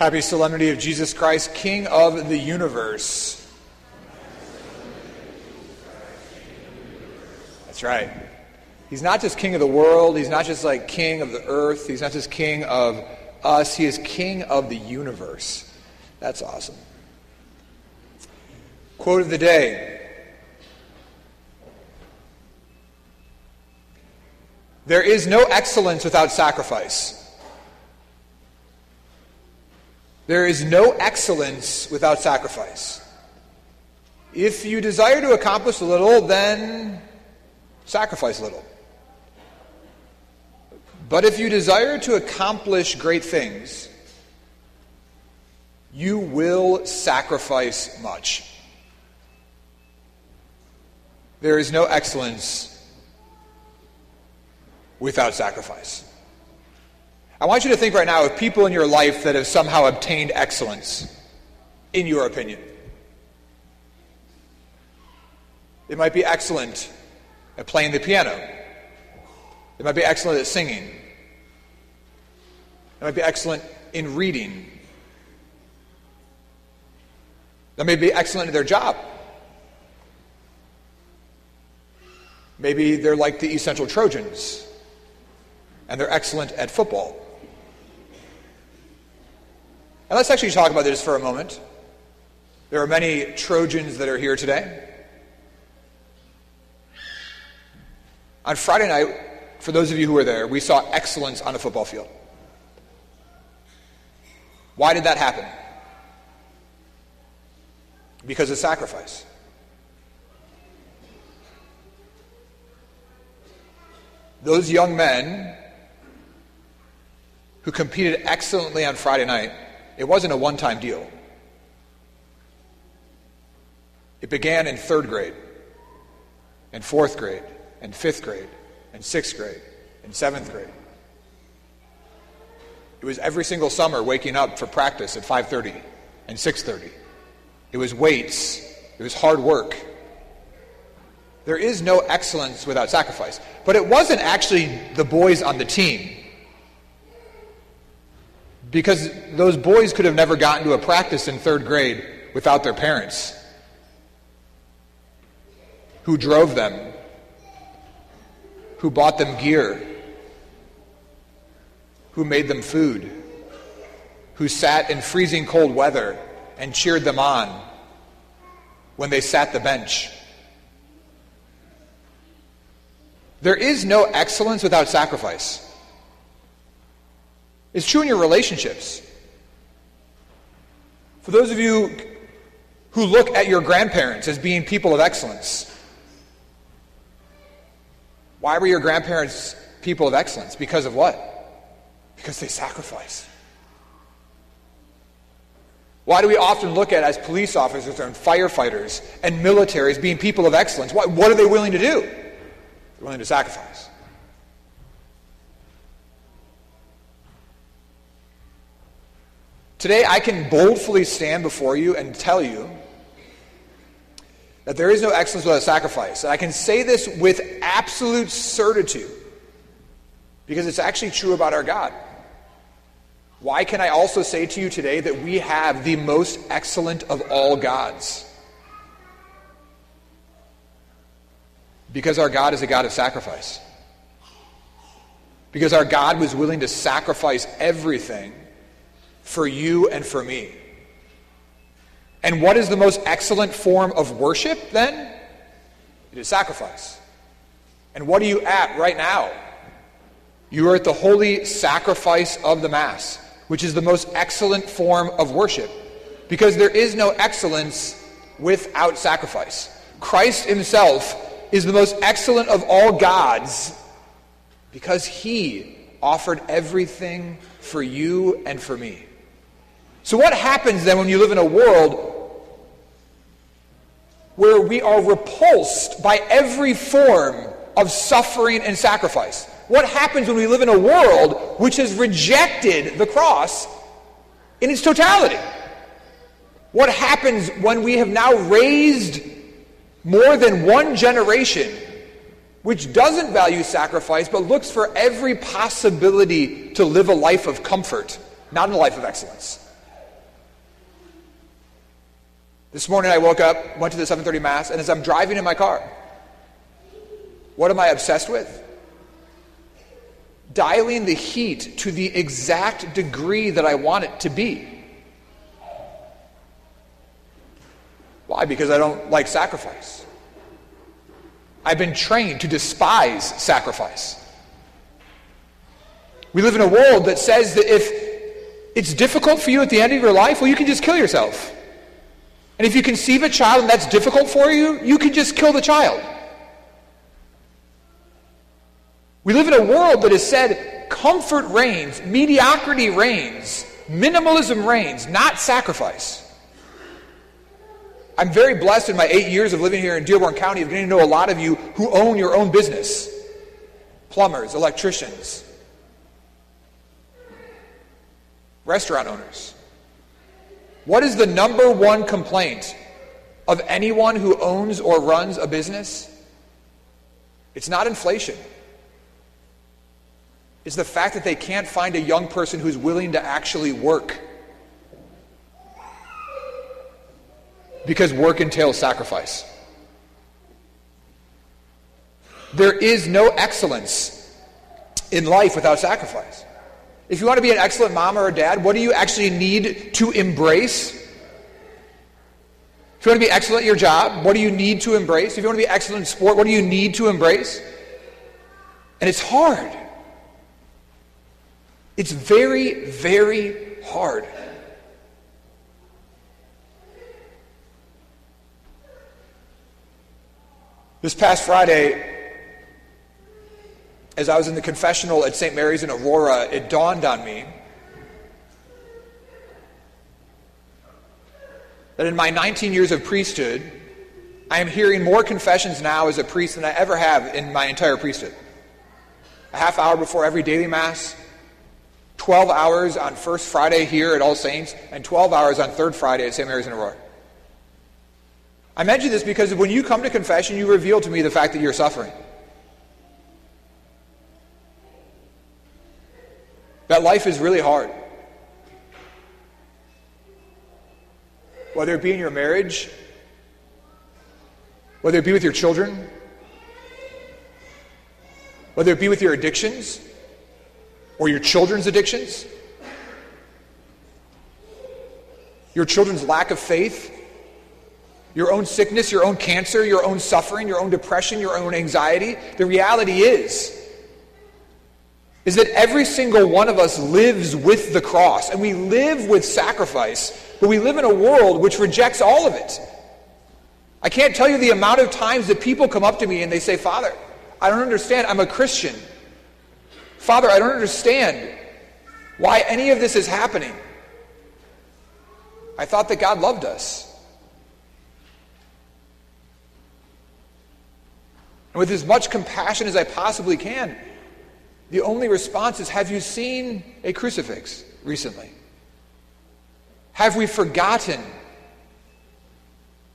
Happy solemnity of Jesus Christ, King of the universe. That's right. He's not just king of the world, he's not just like king of the earth, he's not just king of us, he is king of the universe. That's awesome. Quote of the day There is no excellence without sacrifice. There is no excellence without sacrifice. If you desire to accomplish a little, then sacrifice little. But if you desire to accomplish great things, you will sacrifice much. There is no excellence without sacrifice. I want you to think right now of people in your life that have somehow obtained excellence, in your opinion. It might be excellent at playing the piano. It might be excellent at singing. It might be excellent in reading. They may be excellent at their job. Maybe they're like the East Central Trojans, and they're excellent at football. And let's actually talk about this for a moment. There are many Trojans that are here today. On Friday night, for those of you who were there, we saw excellence on a football field. Why did that happen? Because of sacrifice. Those young men who competed excellently on Friday night, it wasn't a one time deal. It began in third grade, and fourth grade, and fifth grade, and sixth grade, and seventh grade. It was every single summer waking up for practice at 5:30 and 6:30. It was weights. It was hard work. There is no excellence without sacrifice. But it wasn't actually the boys on the team. Because those boys could have never gotten to a practice in third grade without their parents who drove them, who bought them gear, who made them food, who sat in freezing cold weather and cheered them on when they sat the bench. There is no excellence without sacrifice. It's true in your relationships. For those of you who look at your grandparents as being people of excellence, why were your grandparents people of excellence? Because of what? Because they sacrifice. Why do we often look at as police officers and firefighters and militaries being people of excellence? What, what are they willing to do? They're willing to sacrifice. Today, I can boldly stand before you and tell you that there is no excellence without sacrifice. And I can say this with absolute certitude because it's actually true about our God. Why can I also say to you today that we have the most excellent of all gods? Because our God is a God of sacrifice. Because our God was willing to sacrifice everything for you and for me. And what is the most excellent form of worship then? It is sacrifice. And what are you at right now? You are at the holy sacrifice of the Mass, which is the most excellent form of worship. Because there is no excellence without sacrifice. Christ himself is the most excellent of all gods because he offered everything for you and for me. So, what happens then when you live in a world where we are repulsed by every form of suffering and sacrifice? What happens when we live in a world which has rejected the cross in its totality? What happens when we have now raised more than one generation which doesn't value sacrifice but looks for every possibility to live a life of comfort, not a life of excellence? This morning I woke up, went to the 7:30 mass, and as I'm driving in my car, what am I obsessed with? Dialing the heat to the exact degree that I want it to be. Why? Because I don't like sacrifice. I've been trained to despise sacrifice. We live in a world that says that if it's difficult for you at the end of your life, well, you can just kill yourself. And if you conceive a child and that's difficult for you, you can just kill the child. We live in a world that has said comfort reigns, mediocrity reigns, minimalism reigns, not sacrifice. I'm very blessed in my eight years of living here in Dearborn County of getting to know a lot of you who own your own business plumbers, electricians, restaurant owners. What is the number one complaint of anyone who owns or runs a business? It's not inflation. It's the fact that they can't find a young person who's willing to actually work. Because work entails sacrifice. There is no excellence in life without sacrifice. If you want to be an excellent mom or a dad, what do you actually need to embrace? If you want to be excellent at your job, what do you need to embrace? If you want to be excellent in sport, what do you need to embrace? And it's hard. It's very, very hard. This past Friday, as I was in the confessional at St. Mary's in Aurora, it dawned on me that in my 19 years of priesthood, I am hearing more confessions now as a priest than I ever have in my entire priesthood. A half hour before every daily Mass, 12 hours on First Friday here at All Saints, and 12 hours on Third Friday at St. Mary's in Aurora. I mention this because when you come to confession, you reveal to me the fact that you're suffering. That life is really hard. Whether it be in your marriage, whether it be with your children, whether it be with your addictions or your children's addictions, your children's lack of faith, your own sickness, your own cancer, your own suffering, your own depression, your own anxiety. The reality is, is that every single one of us lives with the cross and we live with sacrifice, but we live in a world which rejects all of it. I can't tell you the amount of times that people come up to me and they say, Father, I don't understand. I'm a Christian. Father, I don't understand why any of this is happening. I thought that God loved us. And with as much compassion as I possibly can, the only response is Have you seen a crucifix recently? Have we forgotten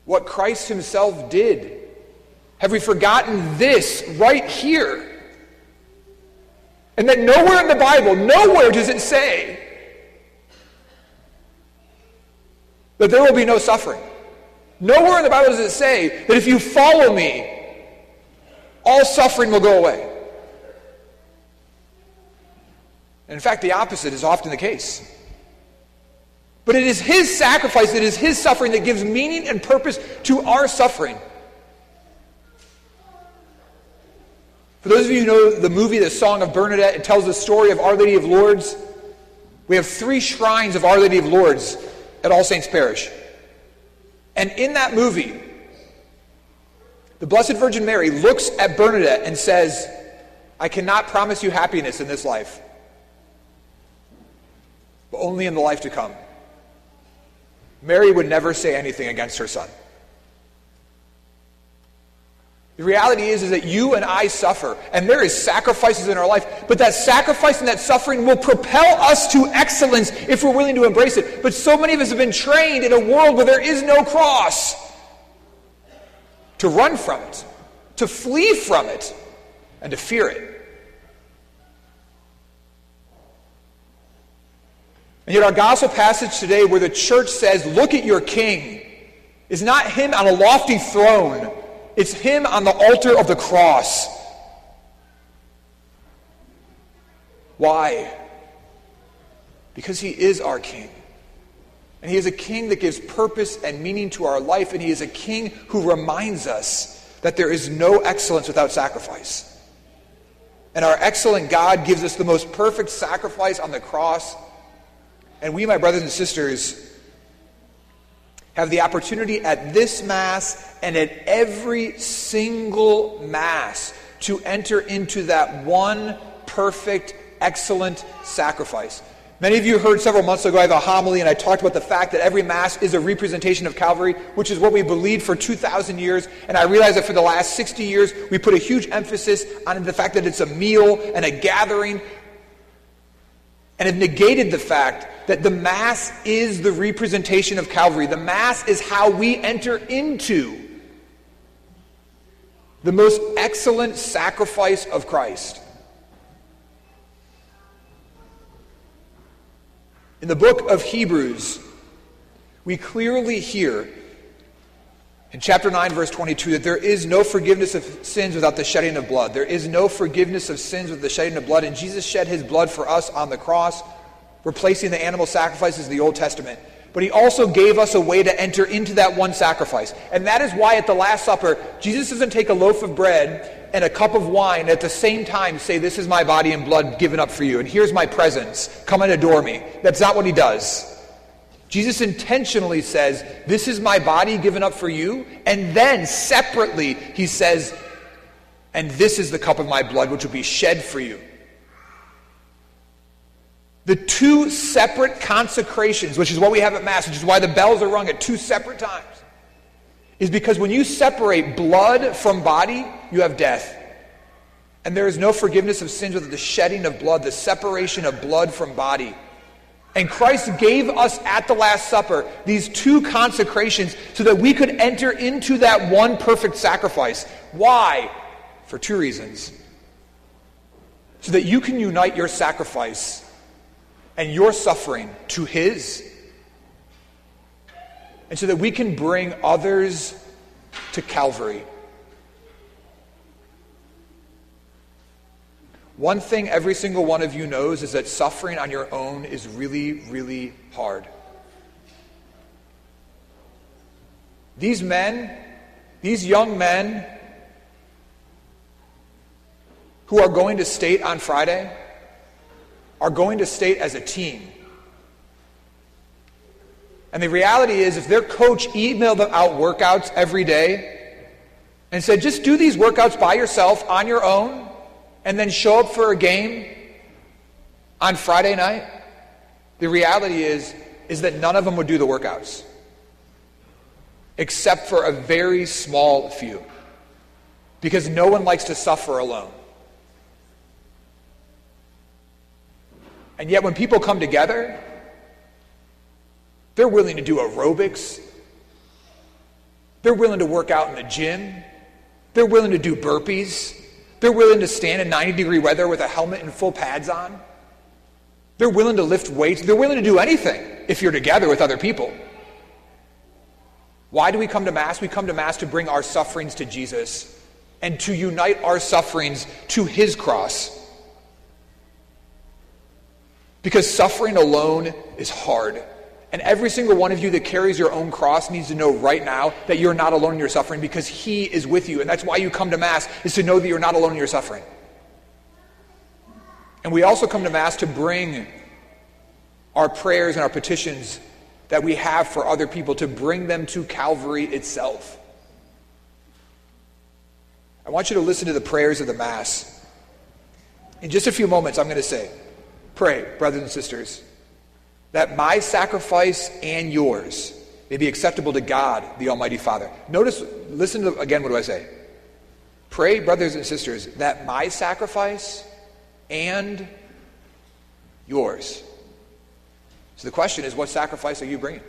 what Christ Himself did? Have we forgotten this right here? And that nowhere in the Bible, nowhere does it say that there will be no suffering. Nowhere in the Bible does it say that if you follow me, all suffering will go away. In fact, the opposite is often the case. But it is His sacrifice, it is His suffering that gives meaning and purpose to our suffering. For those of you who know the movie The Song of Bernadette, it tells the story of Our Lady of Lourdes. We have three shrines of Our Lady of Lourdes at All Saints Parish. And in that movie, the Blessed Virgin Mary looks at Bernadette and says, I cannot promise you happiness in this life but only in the life to come. Mary would never say anything against her son. The reality is, is that you and I suffer, and there is sacrifices in our life, but that sacrifice and that suffering will propel us to excellence if we're willing to embrace it. But so many of us have been trained in a world where there is no cross to run from it, to flee from it, and to fear it. And yet, our gospel passage today, where the church says, Look at your king, is not him on a lofty throne, it's him on the altar of the cross. Why? Because he is our king. And he is a king that gives purpose and meaning to our life, and he is a king who reminds us that there is no excellence without sacrifice. And our excellent God gives us the most perfect sacrifice on the cross. And we, my brothers and sisters, have the opportunity at this Mass and at every single Mass to enter into that one perfect, excellent sacrifice. Many of you heard several months ago I have a homily and I talked about the fact that every Mass is a representation of Calvary, which is what we believed for 2,000 years. And I realize that for the last 60 years, we put a huge emphasis on the fact that it's a meal and a gathering and have negated the fact that the Mass is the representation of Calvary. The Mass is how we enter into the most excellent sacrifice of Christ. In the book of Hebrews, we clearly hear in chapter 9, verse 22, that there is no forgiveness of sins without the shedding of blood. There is no forgiveness of sins with the shedding of blood. And Jesus shed his blood for us on the cross, replacing the animal sacrifices of the Old Testament. But he also gave us a way to enter into that one sacrifice. And that is why at the Last Supper, Jesus doesn't take a loaf of bread and a cup of wine at the same time say, This is my body and blood given up for you, and here's my presence. Come and adore me. That's not what he does. Jesus intentionally says, This is my body given up for you. And then separately, he says, And this is the cup of my blood, which will be shed for you. The two separate consecrations, which is what we have at Mass, which is why the bells are rung at two separate times is because when you separate blood from body, you have death. And there is no forgiveness of sins without the shedding of blood, the separation of blood from body. And Christ gave us at the Last Supper these two consecrations so that we could enter into that one perfect sacrifice. Why? For two reasons. So that you can unite your sacrifice and your suffering to His and so that we can bring others to Calvary. One thing every single one of you knows is that suffering on your own is really, really hard. These men, these young men who are going to state on Friday, are going to state as a team. And the reality is, if their coach emailed them out workouts every day and said, just do these workouts by yourself on your own and then show up for a game on Friday night, the reality is, is that none of them would do the workouts except for a very small few because no one likes to suffer alone. And yet, when people come together, they're willing to do aerobics. They're willing to work out in the gym. They're willing to do burpees. They're willing to stand in 90 degree weather with a helmet and full pads on. They're willing to lift weights. They're willing to do anything if you're together with other people. Why do we come to Mass? We come to Mass to bring our sufferings to Jesus and to unite our sufferings to His cross. Because suffering alone is hard. And every single one of you that carries your own cross needs to know right now that you're not alone in your suffering because He is with you. And that's why you come to Mass, is to know that you're not alone in your suffering. And we also come to Mass to bring our prayers and our petitions that we have for other people, to bring them to Calvary itself. I want you to listen to the prayers of the Mass. In just a few moments, I'm going to say, Pray, brothers and sisters that my sacrifice and yours may be acceptable to God, the Almighty Father. Notice, listen to again, what do I say? Pray, brothers and sisters, that my sacrifice and yours. So the question is, what sacrifice are you bringing?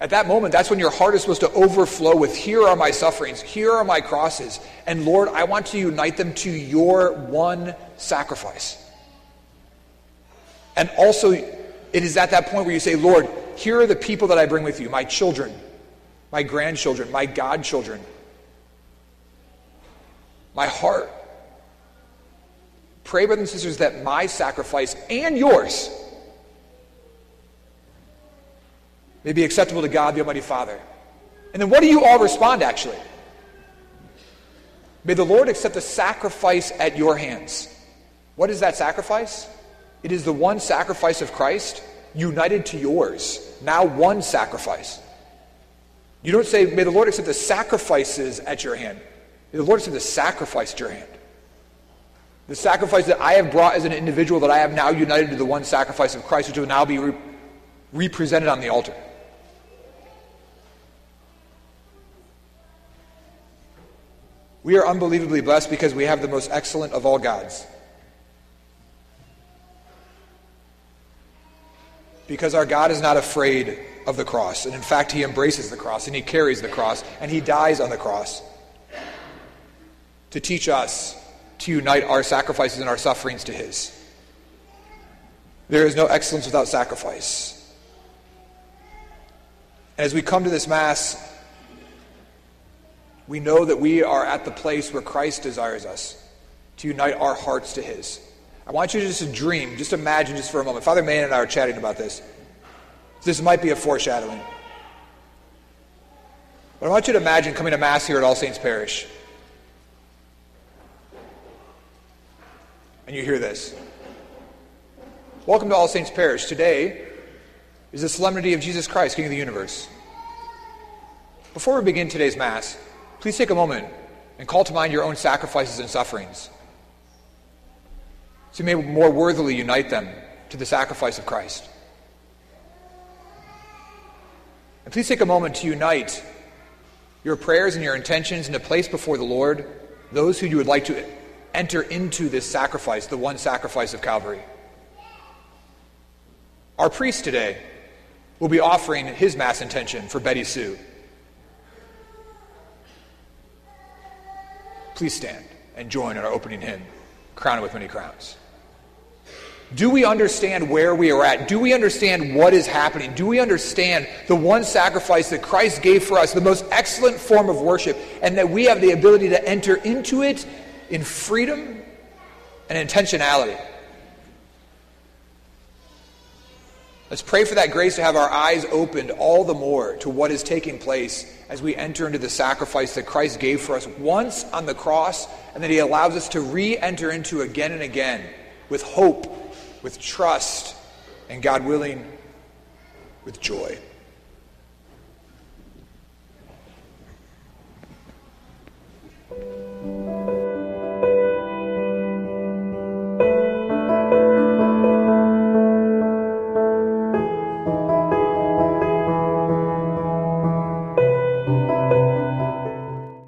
At that moment, that's when your heart is supposed to overflow with, Here are my sufferings, here are my crosses, and Lord, I want to unite them to your one sacrifice. And also, it is at that point where you say, Lord, here are the people that I bring with you my children, my grandchildren, my godchildren, my heart. Pray, brothers and sisters, that my sacrifice and yours may be acceptable to God, the Almighty Father. And then what do you all respond, actually? May the Lord accept the sacrifice at your hands. What is that sacrifice? It is the one sacrifice of Christ united to yours. Now, one sacrifice. You don't say, May the Lord accept the sacrifices at your hand. May the Lord accept the sacrifice at your hand. The sacrifice that I have brought as an individual that I have now united to the one sacrifice of Christ, which will now be re- represented on the altar. We are unbelievably blessed because we have the most excellent of all gods. Because our God is not afraid of the cross. And in fact, he embraces the cross and he carries the cross and he dies on the cross to teach us to unite our sacrifices and our sufferings to his. There is no excellence without sacrifice. As we come to this Mass, we know that we are at the place where Christ desires us to unite our hearts to his. I want you to just dream, just imagine just for a moment. Father Mayan and I are chatting about this. This might be a foreshadowing. But I want you to imagine coming to Mass here at All Saints Parish. And you hear this. Welcome to All Saints Parish. Today is the solemnity of Jesus Christ, King of the universe. Before we begin today's Mass, please take a moment and call to mind your own sacrifices and sufferings so you may more worthily unite them to the sacrifice of Christ. And please take a moment to unite your prayers and your intentions and to place before the Lord those who you would like to enter into this sacrifice, the one sacrifice of Calvary. Our priest today will be offering his Mass intention for Betty Sue. Please stand and join in our opening hymn, Crowned with Many Crowns. Do we understand where we are at? Do we understand what is happening? Do we understand the one sacrifice that Christ gave for us, the most excellent form of worship, and that we have the ability to enter into it in freedom and intentionality? Let's pray for that grace to have our eyes opened all the more to what is taking place as we enter into the sacrifice that Christ gave for us once on the cross and that he allows us to re enter into again and again with hope with trust, and God willing, with joy.